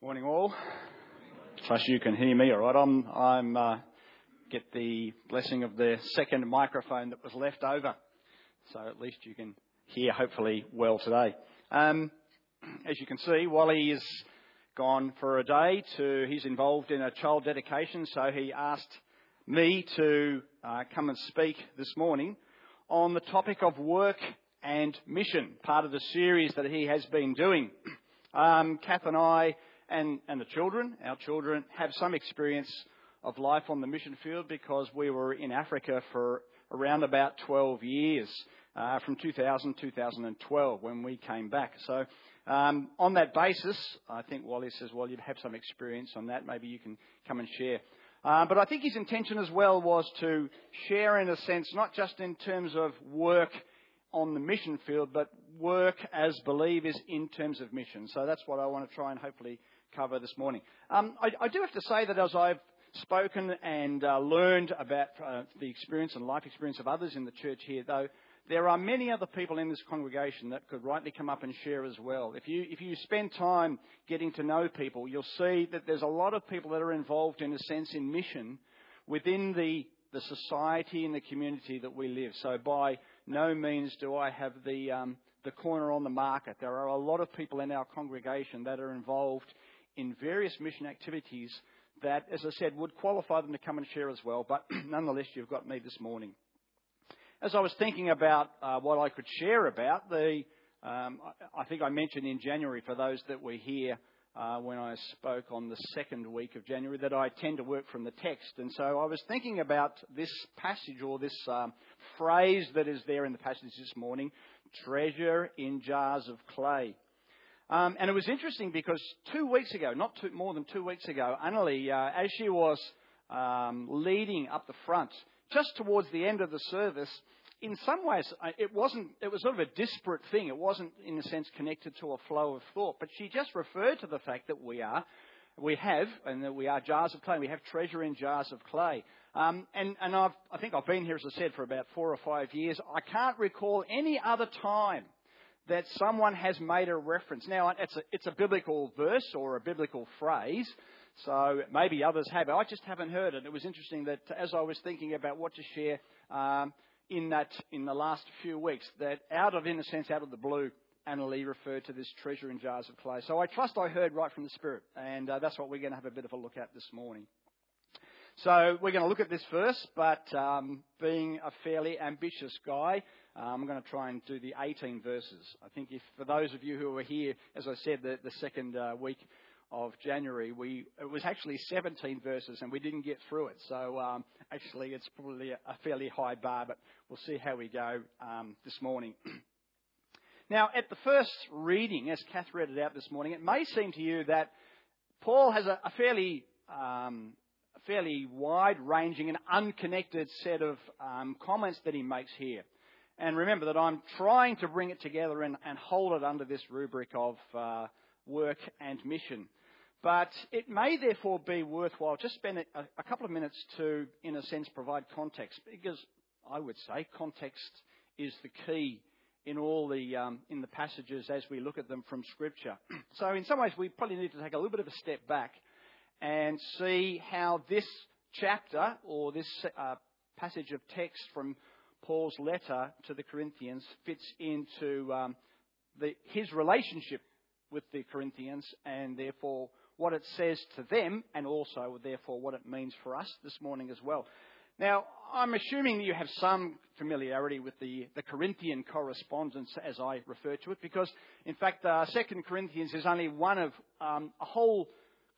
Morning, all. Trust you can hear me all right. I'm, I'm uh, get the blessing of the second microphone that was left over, so at least you can hear hopefully well today. Um, as you can see, Wally is gone for a day. To he's involved in a child dedication, so he asked me to uh, come and speak this morning on the topic of work and mission, part of the series that he has been doing. Um, Kath and I and, and the children, our children, have some experience of life on the mission field because we were in Africa for around about 12 years, uh, from 2000 2012 when we came back. So um, on that basis, I think Wally says, well, you have some experience on that. Maybe you can come and share. Uh, but I think his intention as well was to share in a sense, not just in terms of work on the mission field, but work as believers in terms of mission. So that's what I want to try and hopefully cover this morning. Um, I, I, do have to say that as I've spoken and uh, learned about uh, the experience and life experience of others in the church here, though, there are many other people in this congregation that could rightly come up and share as well. If you, if you spend time getting to know people, you'll see that there's a lot of people that are involved in a sense in mission within the, the society and the community that we live. So by no means do I have the, um, the corner on the market. There are a lot of people in our congregation that are involved in various mission activities that, as I said, would qualify them to come and share as well. But nonetheless, you've got me this morning. As I was thinking about uh, what I could share about, the um, I think I mentioned in January for those that were here uh, when I spoke on the second week of January that I tend to work from the text. And so I was thinking about this passage or this um, phrase that is there in the passage this morning treasure in jars of clay. Um, and it was interesting because two weeks ago, not two, more than two weeks ago, Annalie, uh, as she was um, leading up the front, just towards the end of the service, in some ways, it wasn't, it was sort of a disparate thing. It wasn't, in a sense, connected to a flow of thought. But she just referred to the fact that we are, we have, and that we are jars of clay. We have treasure in jars of clay. Um, and and I've, I think I've been here, as I said, for about four or five years. I can't recall any other time that someone has made a reference. Now, it's a, it's a biblical verse or a biblical phrase, so maybe others have. I just haven't heard it. It was interesting that as I was thinking about what to share um, in that in the last few weeks, that out of, in a sense, out of the blue, Annalie referred to this treasure in jars of clay. So I trust I heard right from the Spirit, and uh, that's what we're going to have a bit of a look at this morning. So we're going to look at this first, but um, being a fairly ambitious guy, uh, I'm going to try and do the 18 verses. I think if for those of you who were here, as I said, the, the second uh, week of January, we it was actually 17 verses and we didn't get through it. So um, actually, it's probably a, a, fairly high bar, but we'll see how we go um, this morning. now, at the first reading, as Kath read it out this morning, it may seem to you that Paul has a, a fairly fairly wide-ranging and unconnected set of um, comments that he makes here. And remember that I'm trying to bring it together and, and hold it under this rubric of uh, work and mission. But it may therefore be worthwhile just spend a, a couple of minutes to, in a sense, provide context, because I would say context is the key in all the um, in the passages as we look at them from Scripture. so in some ways, we probably need to take a little bit of a step back and see how this chapter or this uh, passage of text from Paul's letter to the Corinthians fits into um, the, his relationship with the Corinthians and therefore what it says to them and also therefore what it means for us this morning as well. Now, I'm assuming that you have some familiarity with the, the Corinthian correspondence as I refer to it because in fact uh, 2 Corinthians is only one of um, a whole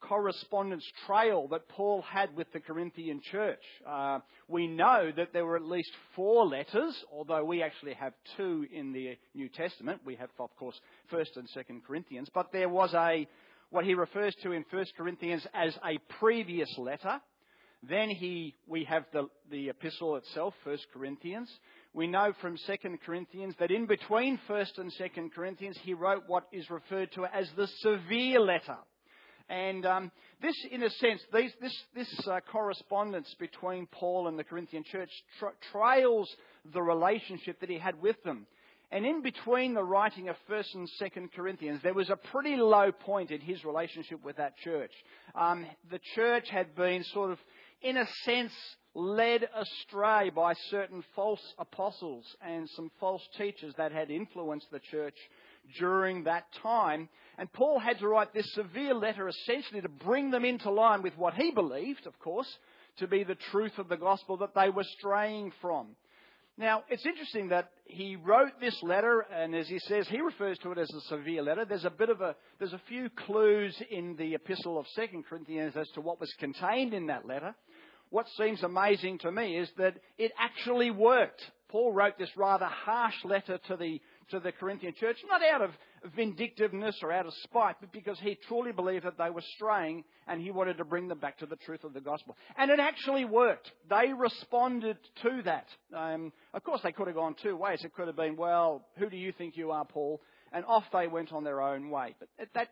correspondence trail that Paul had with the Corinthian church. Uh, we know that there were at least four letters, although we actually have two in the New Testament. We have, of course, 1st and 2nd Corinthians. But there was a, what he refers to in 1st Corinthians as a previous letter. Then he, we have the, the epistle itself, 1st Corinthians. We know from 2nd Corinthians that in between 1st and 2nd Corinthians, he wrote what is referred to as the severe letter. And um, this, in a sense, these, this, this uh, correspondence between Paul and the Corinthian church tra- trails the relationship that he had with them. And in between the writing of 1st and 2nd Corinthians, there was a pretty low point in his relationship with that church. Um, the church had been sort of, in a sense, led astray by certain false apostles and some false teachers that had influenced the church during that time. And Paul had to write this severe letter essentially to bring them into line with what he believed, of course, to be the truth of the gospel that they were straying from. Now, it's interesting that he wrote this letter, and as he says, he refers to it as a severe letter. There's a bit of a, there's a few clues in the epistle of 2 Corinthians as to what was contained in that letter. What seems amazing to me is that it actually worked. Paul wrote this rather harsh letter to the, to the Corinthian church, not out of vindictiveness or out of spite, but because he truly believed that they were straying and he wanted to bring them back to the truth of the gospel. And it actually worked. They responded to that. Um, of course, they could have gone two ways. It could have been, well, who do you think you are, Paul? And off they went on their own way. But that,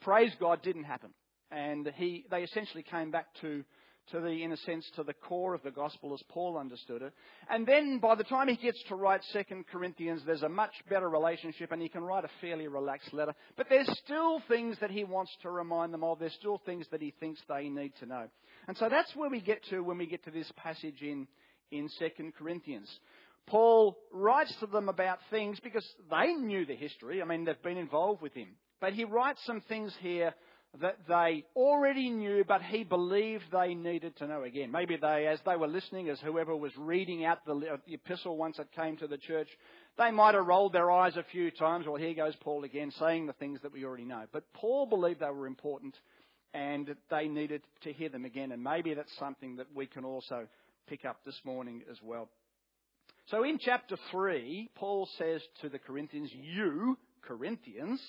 praise God, didn't happen. And he, they essentially came back to to the, in a sense, to the core of the gospel as Paul understood it. And then by the time he gets to write Second Corinthians, there's a much better relationship and he can write a fairly relaxed letter. But there's still things that he wants to remind them of. There's still things that he thinks they need to know. And so that's where we get to when we get to this passage in, in Second Corinthians. Paul writes to them about things because they knew the history. I mean, they've been involved with him. But he writes some things here that they already knew, but he believed they needed to know again. Maybe they, as they were listening, as whoever was reading out the, uh, the epistle once it came to the church, they might have rolled their eyes a few times. Well, here goes Paul again, saying the things that we already know. But Paul believed they were important and they needed to hear them again. And maybe that's something that we can also pick up this morning as well. So in chapter 3, Paul says to the Corinthians, You, Corinthians,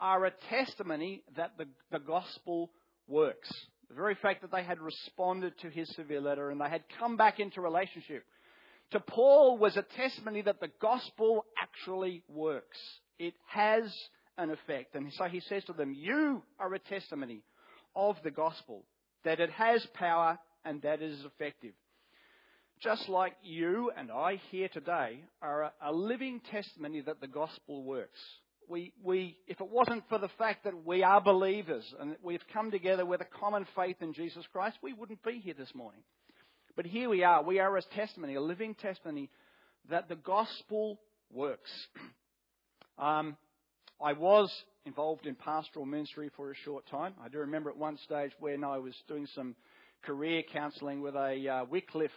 are a testimony that the, the gospel works. The very fact that they had responded to his severe letter and they had come back into relationship to Paul was a testimony that the gospel actually works. It has an effect. And so he says to them, You are a testimony of the gospel, that it has power and that it is effective. Just like you and I here today are a, a living testimony that the gospel works we, we, if it wasn't for the fact that we are believers and we've come together with a common faith in Jesus Christ, we wouldn't be here this morning. But here we are. We are a testimony, a living testimony that the gospel works. Um, I was involved in pastoral ministry for a short time. I do remember at one stage when I was doing some career counselling with a uh, Wycliffe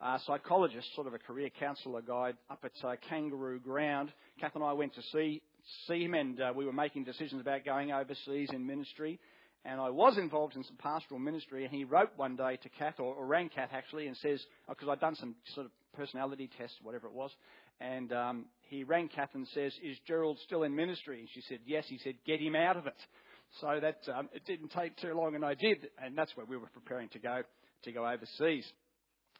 uh, psychologist, sort of a career counsellor guide up at uh, Kangaroo Ground. Kath and I went to see see him, and uh, we were making decisions about going overseas in ministry. And I was involved in some pastoral ministry, and he wrote one day to Kath, or, or rang Kath actually, and says, because oh, I'd done some sort of personality tests, whatever it was, and um, he rang Kath and says, "Is Gerald still in ministry?" And she said, "Yes." He said, "Get him out of it." So that um, it didn't take too long, and I did, and that's where we were preparing to go to go overseas.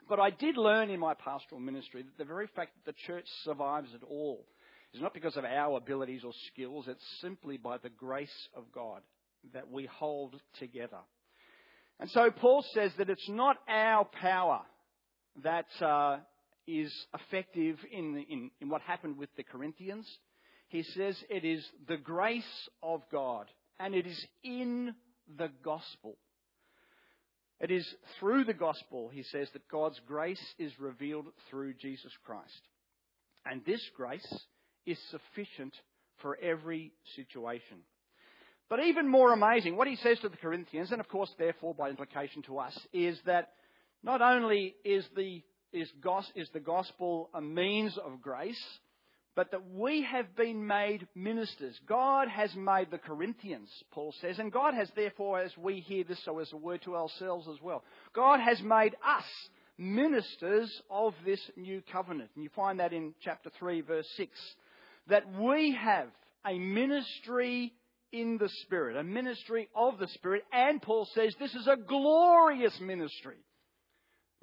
But I did learn in my pastoral ministry that the very fact that the church survives at all is not because of our abilities or skills, it's simply by the grace of God that we hold together. And so Paul says that it's not our power that uh, is effective in, in, in what happened with the Corinthians. He says it is the grace of God, and it is in the gospel. It is through the gospel, he says, that God's grace is revealed through Jesus Christ. And this grace is sufficient for every situation. But even more amazing, what he says to the Corinthians, and of course, therefore, by implication to us, is that not only is the, is, gos, is the gospel a means of grace, but that we have been made ministers. God has made the Corinthians, Paul says, and God has therefore, as we hear this so as a word to ourselves as well, God has made us ministers of this new covenant. And you find that in chapter 3, verse 6 that we have a ministry in the Spirit, a ministry of the Spirit, and Paul says this is a glorious ministry.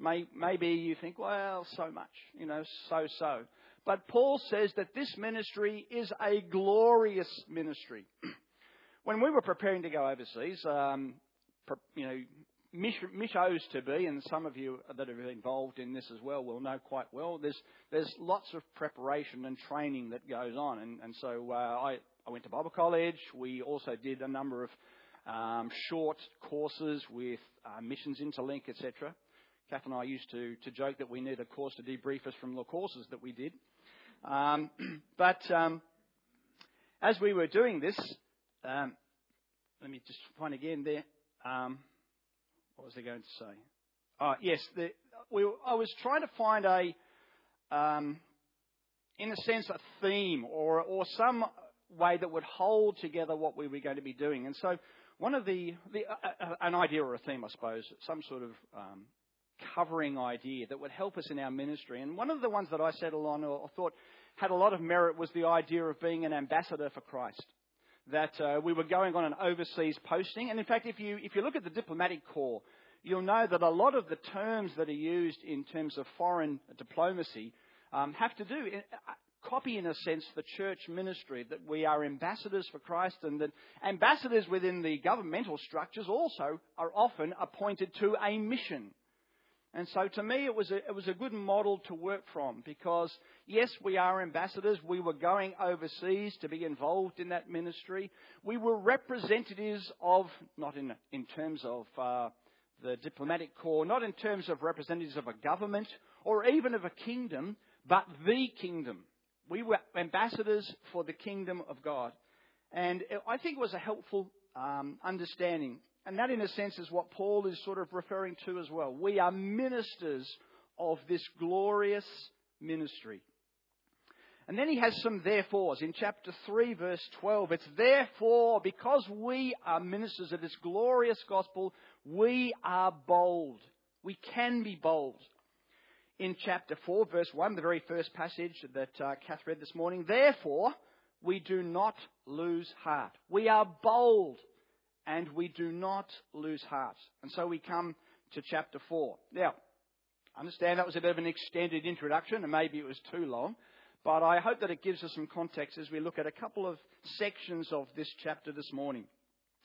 Maybe you think, well, so much, you know, so so. But Paul says that this ministry is a glorious ministry. when we were preparing to go overseas, um, you know, Missos to be, and some of you that are involved in this as well will know quite well, there's, there's lots of preparation and training that goes on. And, and so uh, I, I went to Bible college. We also did a number of um, short courses with uh, Missions Interlink, etc. Kath and I used to, to joke that we need a course to debrief us from the courses that we did. Um, but um, as we were doing this, um, let me just find again there. Um, what was I going to say? Oh, yes, the, we, I was trying to find a, um, in a sense, a theme or, or some way that would hold together what we were going to be doing. And so, one of the, the uh, an idea or a theme, I suppose, some sort of um, covering idea that would help us in our ministry. And one of the ones that I settled on or thought had a lot of merit was the idea of being an ambassador for Christ that uh, we were going on an overseas posting. And in fact, if you, if you look at the diplomatic corps, you'll know that a lot of the terms that are used in terms of foreign diplomacy um, have to do, uh, copy in a sense the church ministry, that we are ambassadors for Christ and that ambassadors within the governmental structures also are often appointed to a mission. And so to me, it was, a, it was a good model to work from because, yes, we are ambassadors. We were going overseas to be involved in that ministry. We were representatives of, not in, in terms of uh, the diplomatic corps, not in terms of representatives of a government or even of a kingdom, but the kingdom. We were ambassadors for the kingdom of God. And I think it was a helpful um, understanding and that, in a sense, is what Paul is sort of referring to as well. We are ministers of this glorious ministry. And then he has some therefores. In chapter 3, verse 12, it's therefore, because we are ministers of this glorious gospel, we are bold. We can be bold. In chapter 4, verse 1, the very first passage that uh, Kath read this morning, therefore, we do not lose heart. We are bold and we do not lose heart. And so we come to chapter 4. Now, I understand that was a bit of an extended introduction, and maybe it was too long, but I hope that it gives us some context as we look at a couple of sections of this chapter this morning.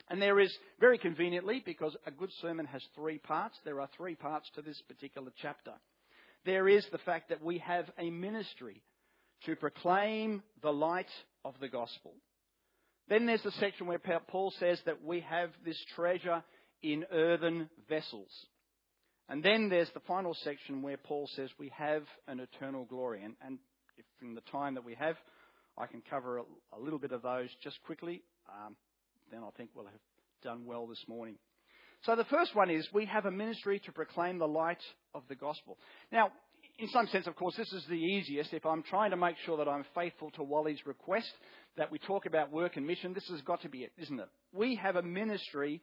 And there is, very conveniently, because a good sermon has three parts, there are three parts to this particular chapter. There is the fact that we have a ministry to proclaim the light of the gospel. Then there's the section where Paul says that we have this treasure in earthen vessels. And then there's the final section where Paul says we have an eternal glory. And, and if in the time that we have, I can cover a, a little bit of those just quickly, um, then I think we'll have done well this morning. So the first one is we have a ministry to proclaim the light of the gospel. Now, in some sense, of course, this is the easiest. If I'm trying to make sure that I'm faithful to Wally's request that we talk about work and mission, this has got to be it, isn't it? We have a ministry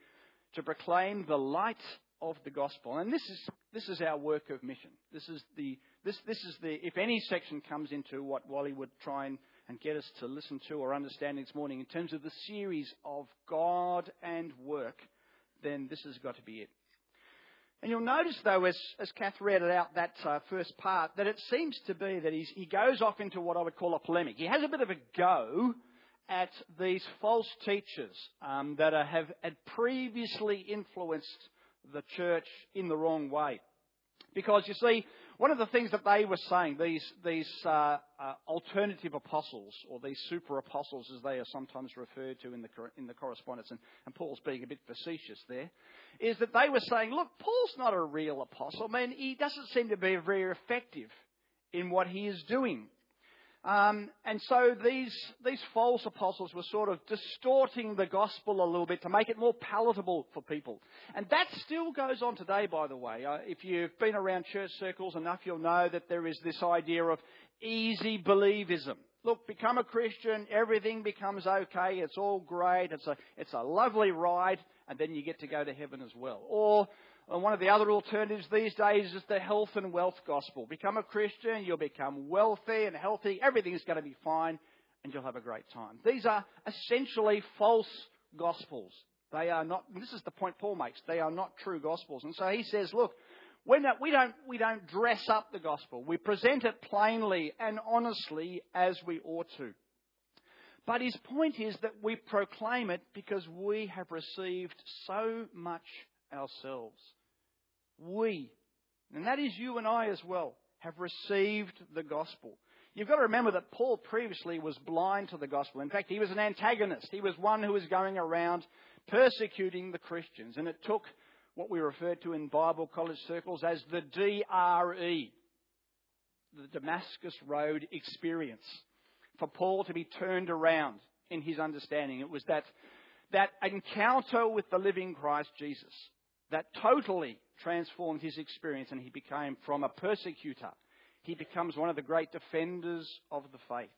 to proclaim the light of the gospel. And this is, this is our work of mission. This is the, this, this is the, if any section comes into what Wally would try and, and get us to listen to or understand this morning in terms of the series of God and work, then this has got to be it. And you'll notice, though, as, as Kath read it out, that uh, first part, that it seems to be that he goes off into what I would call a polemic. He has a bit of a go at these false teachers um, that are, have had previously influenced the church in the wrong way. Because you see, one of the things that they were saying, these, these uh, uh, alternative apostles, or these super apostles as they are sometimes referred to in the, in the correspondence, and, and Paul's being a bit facetious there, is that they were saying, look, Paul's not a real apostle. I mean, he doesn't seem to be very effective in what he is doing. Um, and so these, these false apostles were sort of distorting the gospel a little bit to make it more palatable for people. And that still goes on today, by the way. Uh, if you've been around church circles enough, you'll know that there is this idea of easy believism. Look, become a Christian, everything becomes okay, it's all great, it's a, it's a lovely ride, and then you get to go to heaven as well. Or and one of the other alternatives these days is the health and wealth gospel. Become a Christian, you'll become wealthy and healthy, everything's going to be fine, and you'll have a great time. These are essentially false gospels. They are not, this is the point Paul makes, they are not true gospels. And so he says, look, not, we, don't, we don't dress up the gospel. We present it plainly and honestly as we ought to. But his point is that we proclaim it because we have received so much ourselves. We, and that is you and I as well, have received the gospel. You've got to remember that Paul previously was blind to the gospel. In fact, he was an antagonist. He was one who was going around persecuting the Christians. And it took what we refer to in Bible college circles as the DRE, the Damascus Road experience, for Paul to be turned around in his understanding. It was that, that encounter with the living Christ Jesus that totally transformed his experience and he became from a persecutor he becomes one of the great defenders of the faith.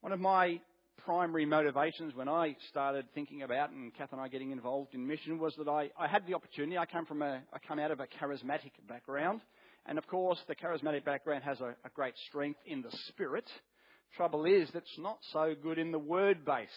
One of my primary motivations when I started thinking about and Kath and I getting involved in mission was that I, I had the opportunity. I come from a I come out of a charismatic background, and of course the charismatic background has a, a great strength in the spirit. Trouble is that's not so good in the word base.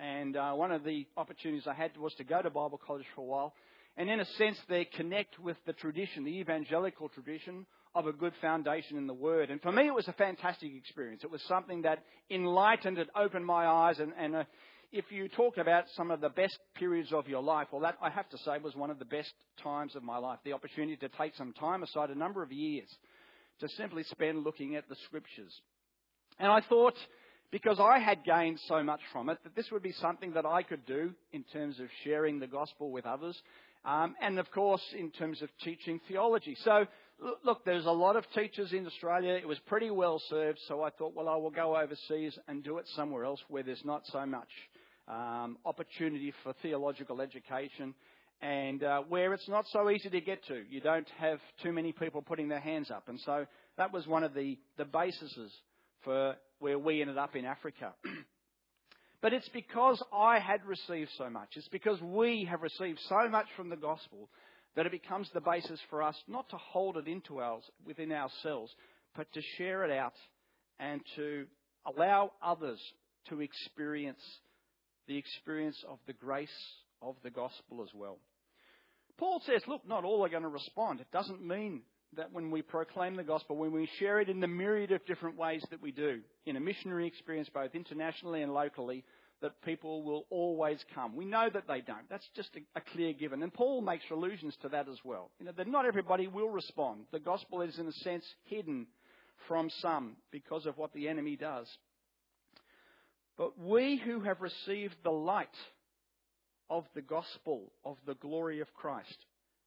And uh, one of the opportunities I had was to go to Bible college for a while, and in a sense there connect with the tradition, the evangelical tradition of a good foundation in the Word. And for me, it was a fantastic experience. It was something that enlightened, it opened my eyes. And, and uh, if you talk about some of the best periods of your life, well, that I have to say was one of the best times of my life. The opportunity to take some time aside, a number of years, to simply spend looking at the Scriptures. And I thought, because I had gained so much from it, that this would be something that I could do in terms of sharing the gospel with others. Um, and of course, in terms of teaching theology. So look, there's a lot of teachers in Australia. It was pretty well served, so I thought, well, I will go overseas and do it somewhere else where there's not so much um, opportunity for theological education and uh, where it's not so easy to get to. You don't have too many people putting their hands up. And so that was one of the, the bases for where we ended up in Africa. but it's because I had received so much. It's because we have received so much from the gospel that it becomes the basis for us not to hold it into ours, within ourselves, but to share it out and to allow others to experience the experience of the grace of the gospel as well. Paul says, look, not all are going to respond. It doesn't mean that when we proclaim the gospel, when we share it in the myriad of different ways that we do, in a missionary experience both internationally and locally, that people will always come. We know that they don't. That's just a, a, clear given. And Paul makes allusions to that as well. You know, that not everybody will respond. The gospel is, in a sense, hidden from some because of what the enemy does. But we who have received the light of the gospel of the glory of Christ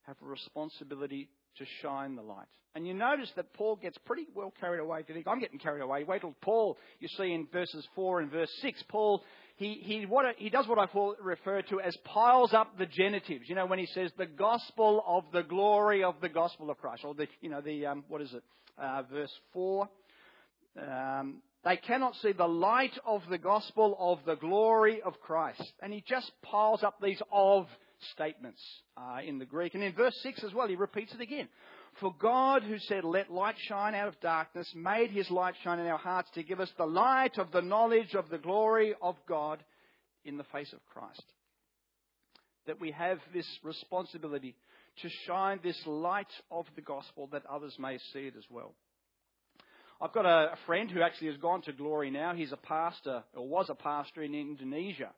have a responsibility to shine the light. And you notice that Paul gets pretty well carried away. I'm getting carried away. Wait till Paul, you see in verses 4 and verse 6, Paul he, he, what, he does what I call, refer to as piles up the genitives. You know, when he says the gospel of the glory of the gospel of Christ, or the, you know, the, um, what is it, uh, verse 4. Um, they cannot see the light of the gospel of the glory of Christ. And he just piles up these of statements uh, in the Greek. And in verse 6 as well, he repeats it again. For God, who said, Let light shine out of darkness, made his light shine in our hearts to give us the light of the knowledge of the glory of God in the face of Christ. That we have this responsibility to shine this light of the gospel that others may see it as well. I've got a, friend who actually has gone to glory now. He's a pastor, or was a pastor in Indonesia.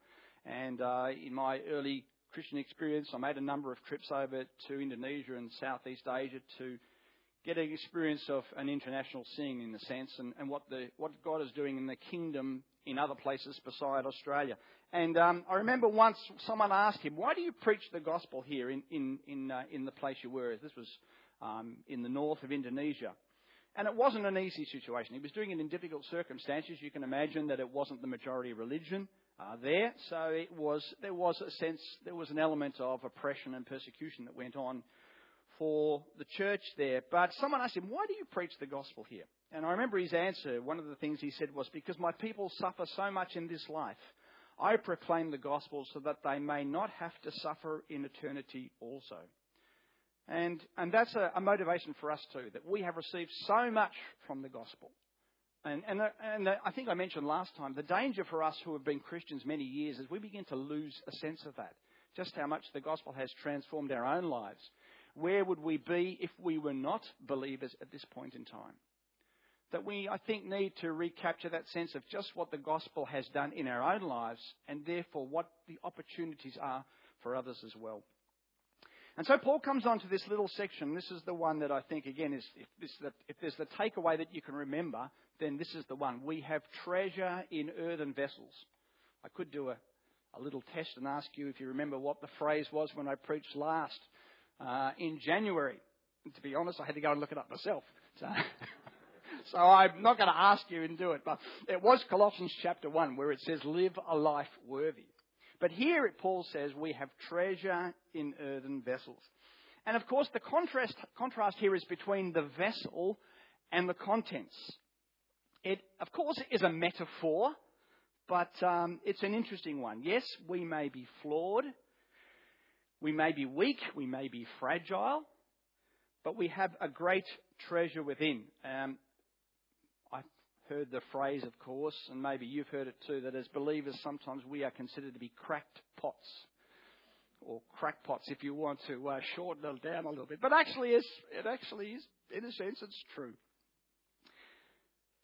And uh, in my early Christian experience. I made a number of trips over to Indonesia and Southeast Asia to get an experience of an international scene in a sense and, and what, the, what God is doing in the kingdom in other places beside Australia. And um, I remember once someone asked him, why do you preach the gospel here in, in, in, uh, in the place you were? This was um, in the north of Indonesia. And it wasn't an easy situation. He was doing it in difficult circumstances. You can imagine that it wasn't the majority religion uh, there. So it was, there was a sense, there was an element of oppression and persecution that went on for the church there. But someone asked him, why do you preach the gospel here? And I remember his answer, one of the things he said was, because my people suffer so much in this life. I proclaim the gospel so that they may not have to suffer in eternity also. And, and that's a, a motivation for us too, that we have received so much from the gospel. And, and, uh, and uh, I think I mentioned last time, the danger for us who have been Christians many years is we begin to lose a sense of that. Just how much the gospel has transformed our own lives. Where would we be if we were not believers at this point in time? That we, I think, need to recapture that sense of just what the gospel has done in our own lives and therefore what the opportunities are for others as well. And so Paul comes on to this little section. This is the one that I think, again, is if, this, if there's the takeaway that you can remember, then this is the one. We have treasure in earthen vessels. I could do a, a little test and ask you if you remember what the phrase was when I preached last uh, in January. And to be honest, I had to go and look it up myself. So, so I'm not going to ask you and do it, but it was Colossians chapter 1 where it says, live a life worthy. But here Paul says we have treasure in earthen vessels. And of course, the contrast, contrast here is between the vessel and the contents. It, of course, is a metaphor, but um, it's an interesting one. Yes, we may be flawed, we may be weak, we may be fragile, but we have a great treasure within. Um, heard the phrase, of course, and maybe you've heard it too, that as believers sometimes we are considered to be cracked pots. Or crackpots if you want to uh, shorten it down a little bit. But actually, it's, it actually is, in a sense, it's true.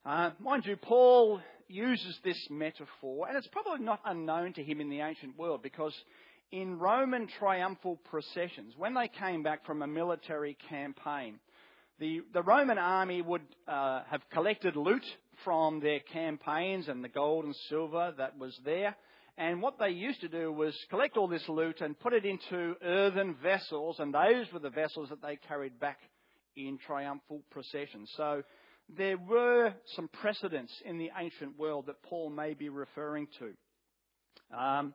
Uh, mind you, Paul uses this metaphor, and it's probably not unknown to him in the ancient world because in Roman triumphal processions, when they came back from a military campaign, the, the Roman army would uh, have collected loot from their campaigns and the gold and silver that was there. And what they used to do was collect all this loot and put it into earthen vessels, and those were the vessels that they carried back in triumphal procession. So there were some precedents in the ancient world that Paul may be referring to. Um,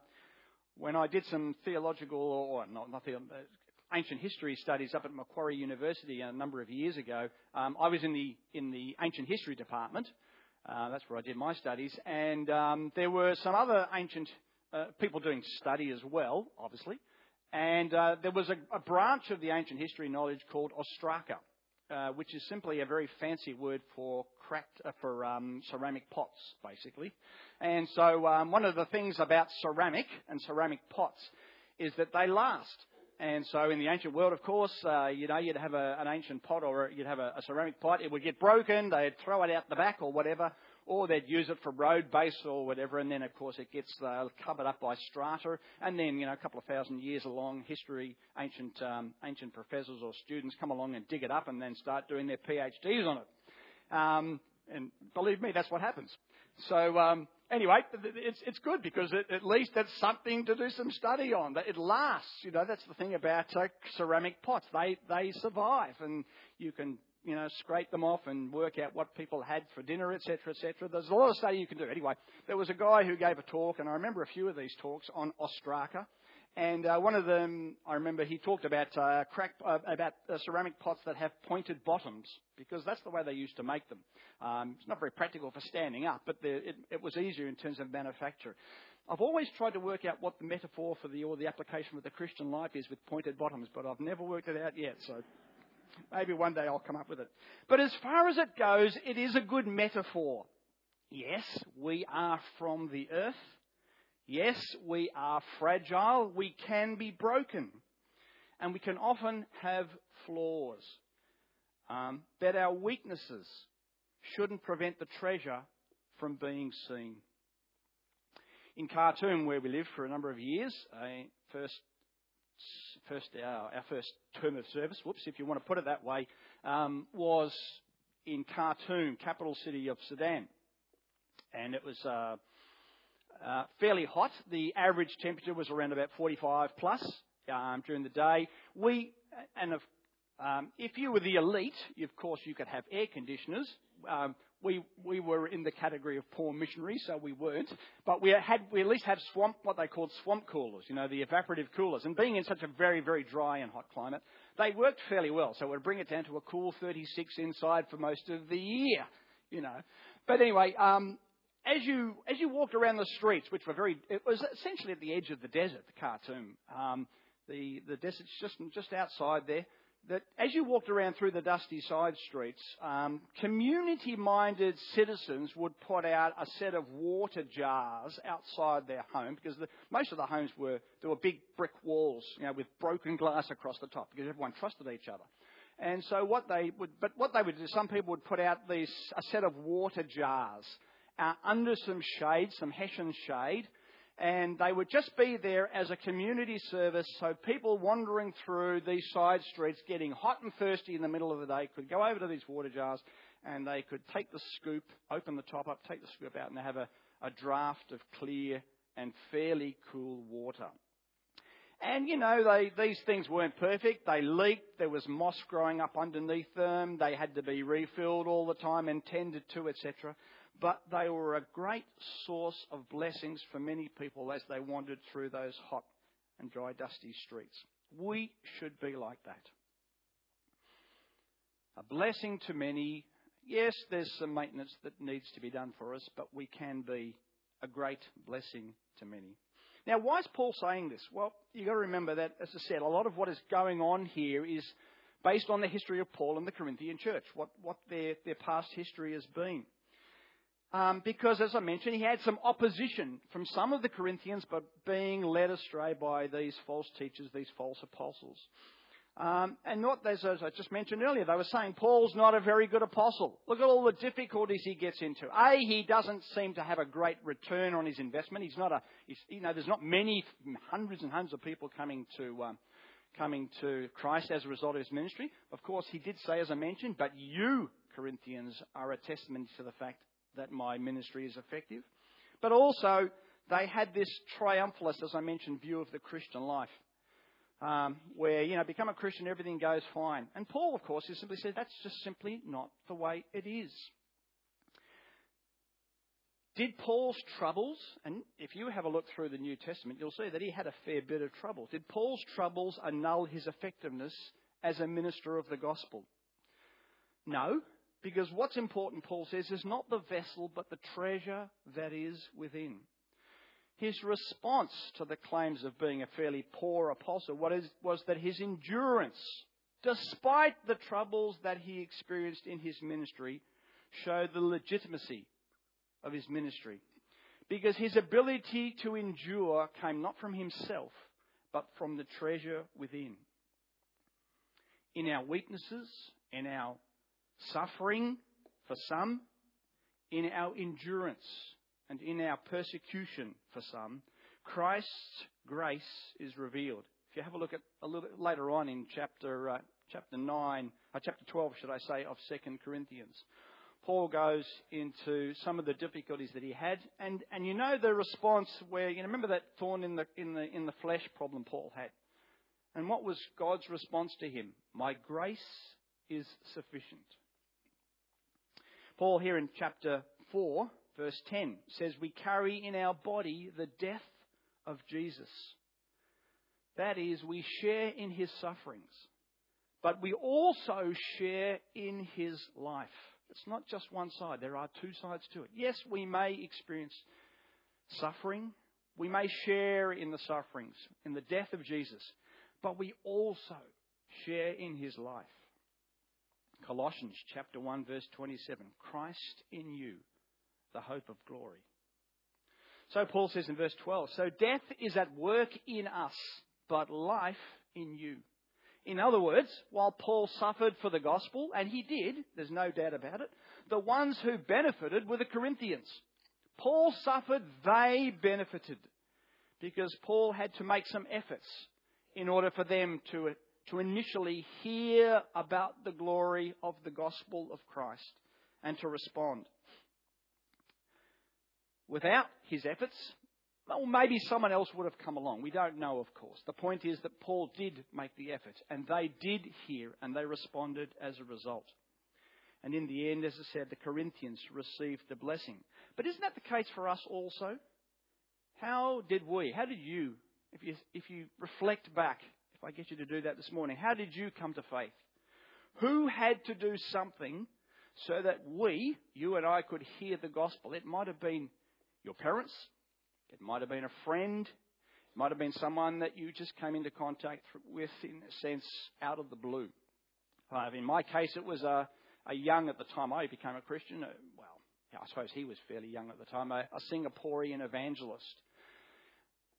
when I did some theological, or not, not the, ancient history studies up at Macquarie University a number of years ago, um, I was in the in the ancient history department, uh, that's where I did my studies. And um, there were some other ancient uh, people doing study as well, obviously. And uh, there was a, a, branch of the ancient history knowledge called ostraca, uh, which is simply a very fancy word for cracked uh, for um, ceramic pots, basically. And so um, one of the things about ceramic and ceramic pots is that they last. And so in the ancient world, of course, uh, you know, you'd have a, an ancient pot or you'd have a, a, ceramic pot. It would get broken. They'd throw it out the back or whatever, or they'd use it for road base or whatever. And then, of course, it gets uh, covered up by strata. And then, you know, a couple of thousand years along, history, ancient, um, ancient professors or students come along and dig it up and then start doing their PhDs on it. Um, and believe me, that's what happens. So, um, anyway, it's, it's good because it, at least that's something to do some study on. That it lasts. You know, that's the thing about uh, ceramic pots. They, they survive and you can, you know, scrape them off and work out what people had for dinner, etc., etc. There's a lot of study you can do. Anyway, there was a guy who gave a talk and I remember a few of these talks on ostraca. And uh, one of them, I remember he talked about uh, crack, uh, about ceramic pots that have pointed bottoms because that's the way they used to make them. Um, it's not very practical for standing up, but the, it, it, was easier in terms of manufacture. I've always tried to work out what the metaphor for the or the application of the Christian life is with pointed bottoms, but I've never worked it out yet. So maybe one day I'll come up with it. But as far as it goes, it is a good metaphor. Yes, we are from the earth. Yes, we are fragile. We can be broken. And we can often have flaws. Um, but our weaknesses shouldn't prevent the treasure from being seen. In Khartoum, where we lived for a number of years, first, first our, our, first term of service, whoops, if you want to put it that way, um, was in Khartoum, capital city of Sudan. And it was uh, uh, fairly hot. The average temperature was around about 45 plus um, during the day. We, and if, um, if you were the elite, of course you could have air conditioners. Um, we, we were in the category of poor missionaries, so we weren't. But we had, we at least had swamp, what they called swamp coolers, you know, the evaporative coolers. And being in such a very, very dry and hot climate, they worked fairly well. So it would bring it down to a cool 36 inside for most of the year, you know. But anyway, um, as you as you walked around the streets, which were very, it was essentially at the edge of the desert, the Khartoum. Um, the the desert's just just outside there. That as you walked around through the dusty side streets, um, community-minded citizens would put out a set of water jars outside their home because the, most of the homes were there were big brick walls, you know, with broken glass across the top because everyone trusted each other. And so what they would, but what they would do, some people would put out these a set of water jars uh, under some shade, some hessian shade, and they would just be there as a community service so people wandering through these side streets getting hot and thirsty in the middle of the day could go over to these water jars and they could take the scoop, open the top up, take the scoop out and have a, a draft of clear and fairly cool water. And you know, they, these things weren't perfect. They leaked. There was moss growing up underneath them. They had to be refilled all the time and tended to, etc but they were a great source of blessings for many people as they wandered through those hot and dry, dusty streets. We should be like that. A blessing to many. Yes, there's some maintenance that needs to be done for us, but we can be a great blessing to many. Now, why is Paul saying this? Well, you've got to remember that, as I said, a lot of what is going on here is based on the history of Paul and the Corinthian church, what, what their, their past history has been. Um, because, as I mentioned, he had some opposition from some of the Corinthians, but being led astray by these false teachers, these false apostles. Um, and not, as, as I just mentioned earlier, they were saying Paul's not a very good apostle. Look at all the difficulties he gets into. A, he doesn't seem to have a great return on his investment. He's not a, he's, you know, there's not many, hundreds and hundreds of people coming to, um, coming to Christ as a result of his ministry. Of course, he did say, as I mentioned, but you, Corinthians, are a testimony to the fact that my ministry is effective. But also, they had this triumphalist, as I mentioned, view of the Christian life. Um, where, you know, become a Christian, everything goes fine. And Paul, of course, simply said that's just simply not the way it is. Did Paul's troubles, and if you have a look through the New Testament, you'll see that he had a fair bit of trouble. Did Paul's troubles annul his effectiveness as a minister of the gospel? No, because what's important, Paul says, is not the vessel, but the treasure that is within. His response to the claims of being a fairly poor apostle was that his endurance, despite the troubles that he experienced in his ministry, showed the legitimacy of his ministry. Because his ability to endure came not from himself, but from the treasure within. In our weaknesses, in our suffering for some, in our endurance and in our persecution for some, Christ's grace is revealed. If you have a look at a little bit later on in chapter uh, chapter nine, uh, chapter twelve, should I say, of Second Corinthians, Paul goes into some of the difficulties that he had, and, and you know the response where you know, remember that thorn in the in the in the flesh problem Paul had, and what was God's response to him? My grace is sufficient. Paul, here in chapter 4, verse 10, says, We carry in our body the death of Jesus. That is, we share in his sufferings, but we also share in his life. It's not just one side, there are two sides to it. Yes, we may experience suffering, we may share in the sufferings, in the death of Jesus, but we also share in his life. Colossians chapter 1 verse 27. Christ in you, the hope of glory. So Paul says in verse 12, so death is at work in us, but life in you. In other words, while Paul suffered for the gospel, and he did, there's no doubt about it, the ones who benefited were the Corinthians. Paul suffered, they benefited. Because Paul had to make some efforts in order for them to to initially hear about the glory of the gospel of Christ and to respond. Without his efforts, well, maybe someone else would have come along. We don't know, of course. The point is that Paul did make the effort, and they did hear, and they responded as a result. And in the end, as I said, the Corinthians received the blessing. But isn't that the case for us also? How did we, how did you, if you, if you reflect back if I get you to do that this morning, how did you come to faith? Who had to do something so that we, you and I, could hear the gospel? It might have been your parents, it might have been a friend, it might have been someone that you just came into contact with, in a sense, out of the blue. Uh, in my case, it was a, a young at the time I became a Christian. Uh, well, I suppose he was fairly young at the time, a, a Singaporean evangelist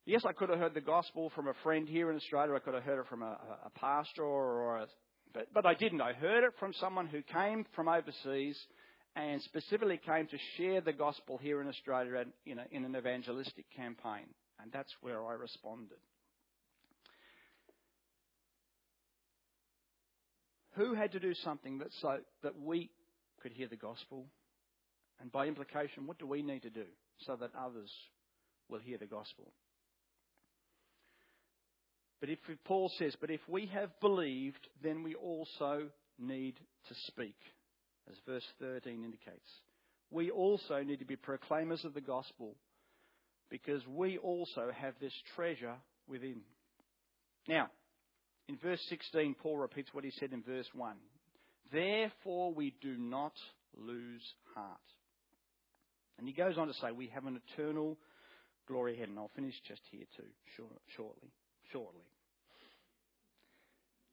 Yes, I could have heard the gospel from a friend here in Australia. I could have heard it from a, a pastor or a, but, but I didn't. I heard it from someone who came from overseas and specifically came to share the gospel here in Australia in, in, an evangelistic campaign. And that's where I responded. Who had to do something that, so, that we could hear the gospel? And by implication, what do we need to do so that others will hear the gospel? But if Paul says, but if we have believed, then we also need to speak, as verse 13 indicates. We also need to be proclaimers of the gospel because we also have this treasure within. Now, in verse 16, Paul repeats what he said in verse 1. Therefore, we do not lose heart. And he goes on to say, we have an eternal glory ahead. And I'll finish just here too, shortly. Shortly.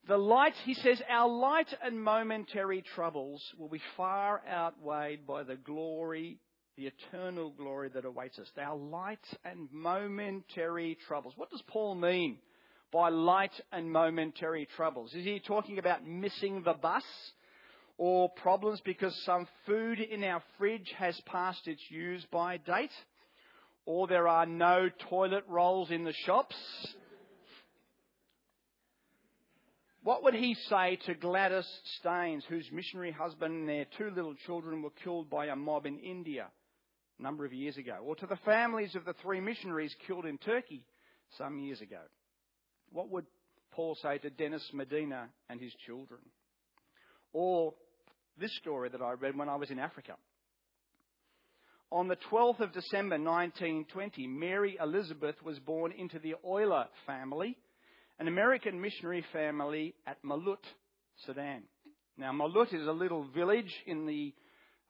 The light, he says, our light and momentary troubles will be far outweighed by the glory, the eternal glory that awaits us. Our light and momentary troubles. What does Paul mean by light and momentary troubles? Is he talking about missing the bus? Or problems because some food in our fridge has passed its use by date? Or there are no toilet rolls in the shops? What would he say to Gladys Staines, whose missionary husband and their two little children were killed by a mob in India a number of years ago? Or to the families of the three missionaries killed in Turkey some years ago? What would Paul say to Dennis Medina and his children? Or this story that I read when I was in Africa. On the 12th of December 1920, Mary Elizabeth was born into the Euler family an American missionary family at Malut, Sudan. Now, Malut is a little village in the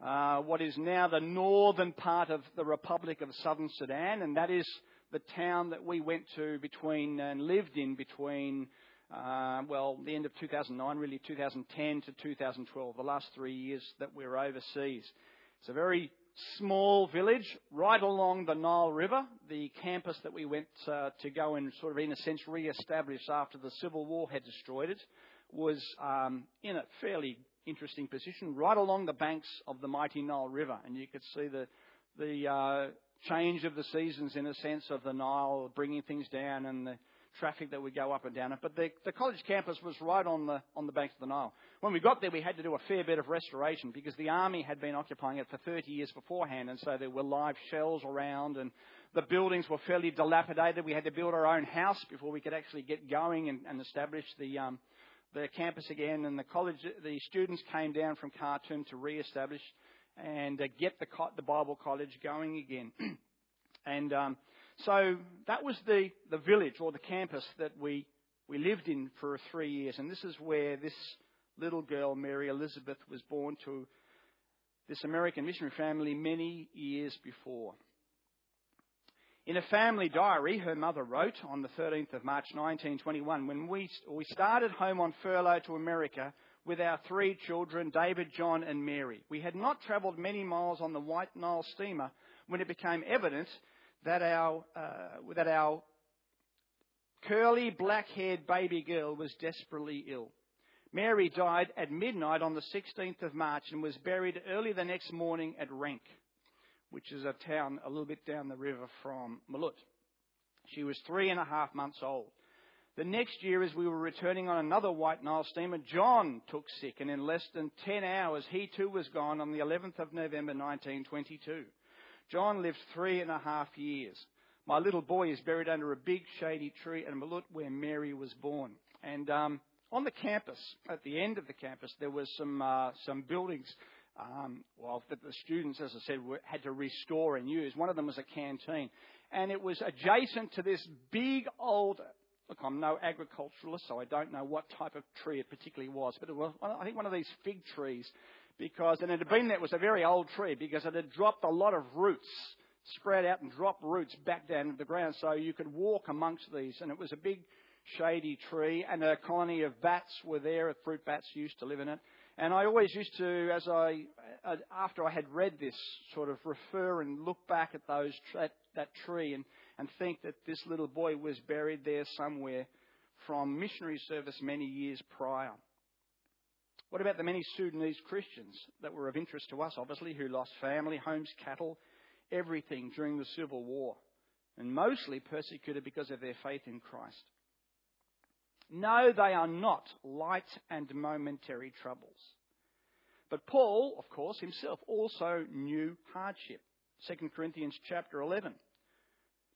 uh, what is now the northern part of the Republic of Southern Sudan, and that is the town that we went to between and lived in between, uh, well, the end of 2009, really 2010 to 2012, the last three years that we were overseas. It's a very small village right along the Nile River, the campus that we went uh, to go and sort of, in a sense, re-establish after the Civil War had destroyed it, was um, in a fairly interesting position right along the banks of the mighty Nile River, and you could see the the uh, change of the seasons in a sense of the Nile bringing things down and the traffic that would go up and down it. But the, the college campus was right on the, on the banks of the Nile. When we got there, we had to do a fair bit of restoration because the army had been occupying it for 30 years beforehand, and so there were live shells around, and the buildings were fairly dilapidated. We had to build our own house before we could actually get going and, and establish the, um, the campus again. And the college, the students came down from Khartoum to re-establish and uh, get the, the Bible college going again. and um, so that was the, the village or the campus that we, we lived in for three years. And this is where this little girl, Mary Elizabeth, was born to this American missionary family many years before. In a family diary, her mother wrote on the 13th of March 1921, when we, we started home on furlough to America with our three children, David, John, and Mary. We had not travelled many miles on the White Nile steamer when it became evident that our, uh, that our curly black haired baby girl was desperately ill. Mary died at midnight on the 16th of March and was buried early the next morning at Renk, which is a town a little bit down the river from Malut. She was three and a half months old. The next year, as we were returning on another White Nile steamer, John took sick, and in less than 10 hours, he too was gone on the 11th of November 1922. John lived three and a half years. My little boy is buried under a big shady tree in Malut where Mary was born. And um, on the campus, at the end of the campus, there was some uh, some buildings. Um, well, that the students, as I said, were, had to restore and use. One of them was a canteen, and it was adjacent to this big old. Look, I'm no agriculturalist, so I don't know what type of tree it particularly was, but it was, I think, one of these fig trees because, and it had been that was a very old tree because it had dropped a lot of roots, spread out and dropped roots back down to the ground so you could walk amongst these. And it was a big shady tree and a colony of bats were there, fruit bats used to live in it. And I always used to, as I, uh, after I had read this, sort of refer and look back at those, that, that tree and, and think that this little boy was buried there somewhere from missionary service many years prior. What about the many Sudanese Christians that were of interest to us, obviously, who lost family, homes, cattle, everything during the Civil War? and mostly persecuted because of their faith in Christ. No, they are not light and momentary troubles. But Paul, of course, himself also knew hardship. 2 Corinthians chapter 11,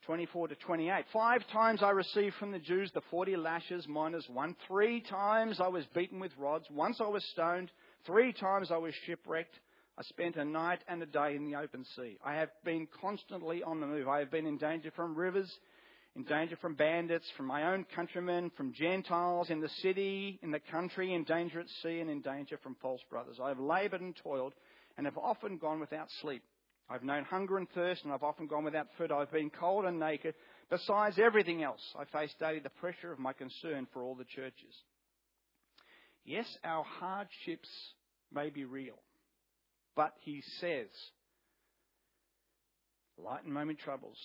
24 to 28. Five times I received from the Jews the 40 lashes minus one. Three times I was beaten with rods. Once I was stoned. Three times I was shipwrecked. I spent a night and a day in the open sea. I have been constantly on the move. I have been in danger from rivers, in danger from bandits, from my own countrymen, from Gentiles in the city, in the country, in danger at sea, and in danger from false brothers. I have laboured and toiled, and have often gone without sleep. I've known hunger and thirst, and I've often gone without food. I've been cold and naked. Besides everything else, I face daily the pressure of my concern for all the churches. Yes, our hardships may be real. But he says, lighten moment troubles,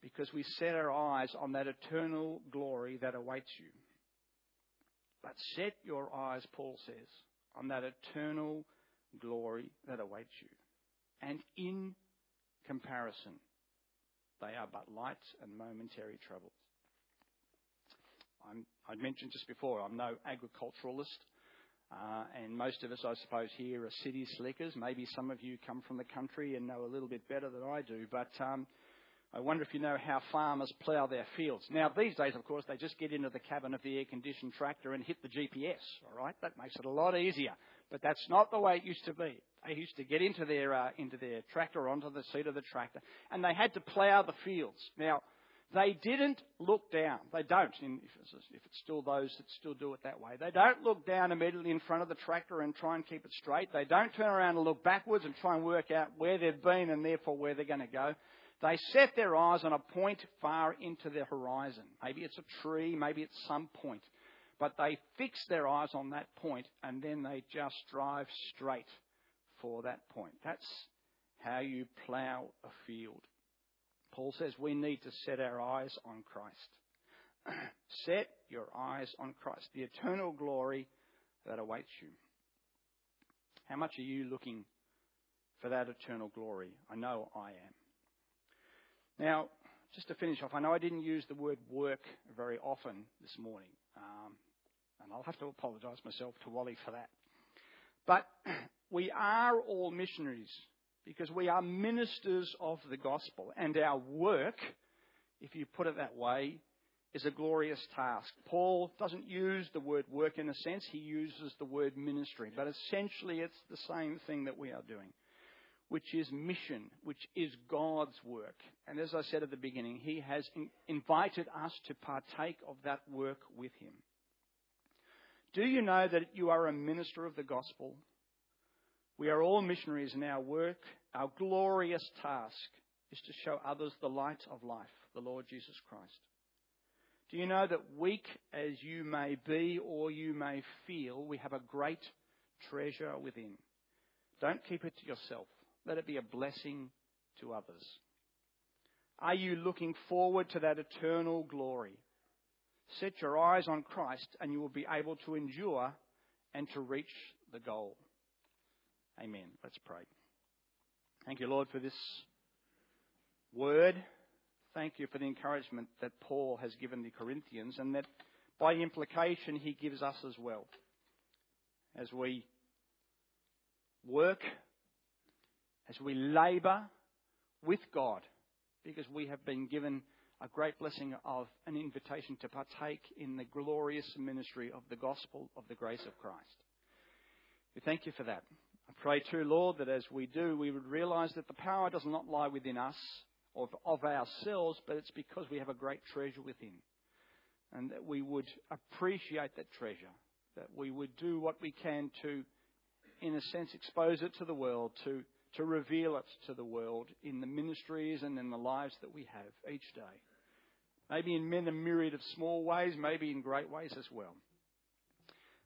because we set our eyes on that eternal glory that awaits you. But set your eyes, Paul says, on that eternal glory that awaits you. And in comparison, they are but light and momentary troubles. i mentioned just before, I'm no agriculturalist. Uh, and most of us, I suppose, here are city slickers. Maybe some of you come from the country and know a little bit better than I do. But um, I wonder if you know how farmers plough their fields. Now, these days, of course, they just get into the cabin of the air-conditioned tractor and hit the GPS. All right, that makes it a lot easier. But that's not the way it used to be. They used to get into their uh, into their tractor, onto the seat of the tractor, and they had to plough the fields. Now, they didn't look down. They don't, if it's still those that still do it that way. They don't look down immediately in front of the tractor and try and keep it straight. They don't turn around and look backwards and try and work out where they've been and therefore where they're going to go. They set their eyes on a point far into the horizon. Maybe it's a tree, maybe it's some point. But they fix their eyes on that point and then they just drive straight for that point. That's how you plough a field. Paul says we need to set our eyes on Christ. set your eyes on Christ, the eternal glory that awaits you. How much are you looking for that eternal glory? I know I am. Now, just to finish off, I know I didn't use the word work very often this morning, um, and I'll have to apologise myself to Wally for that. But we are all missionaries because we are ministers of the gospel and our work, if you put it that way, is a glorious task. Paul doesn't use the word work in a sense, he uses the word ministry, but essentially it's the same thing that we are doing, which is mission, which is God's work. And as I said at the beginning, he has invited us to partake of that work with him. Do you know that you are a minister of the gospel? We are all missionaries in our work. Our glorious task is to show others the light of life, the Lord Jesus Christ. Do you know that weak as you may be or you may feel, we have a great treasure within? Don't keep it to yourself. Let it be a blessing to others. Are you looking forward to that eternal glory? Set your eyes on Christ and you will be able to endure and to reach the goal. Amen. Let's pray. Thank you, Lord, for this word. Thank you for the encouragement that Paul has given the Corinthians and that by implication he gives us as well. As we work, as we labour with God, because we have been given a great blessing of an invitation to partake in the glorious ministry of the gospel of the grace of Christ. We thank you for that. I pray too, Lord, that as we do, we would realize that the power does not lie within us or of ourselves, but it's because we have a great treasure within. And that we would appreciate that treasure, that we would do what we can to, in a sense, expose it to the world, to, to reveal it to the world in the ministries and in the lives that we have each day. Maybe in a myriad of small ways, maybe in great ways as well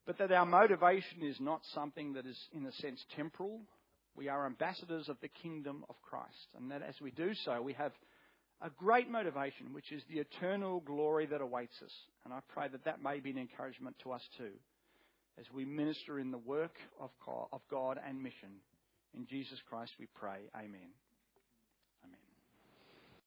but that our motivation is not something that is, in a sense, temporal. We are ambassadors of the kingdom of Christ, and that as we do so, we have a great motivation, which is the eternal glory that awaits us. And I pray that that may be an encouragement to us too, as we minister in the work of God and mission. In Jesus Christ we pray. Amen.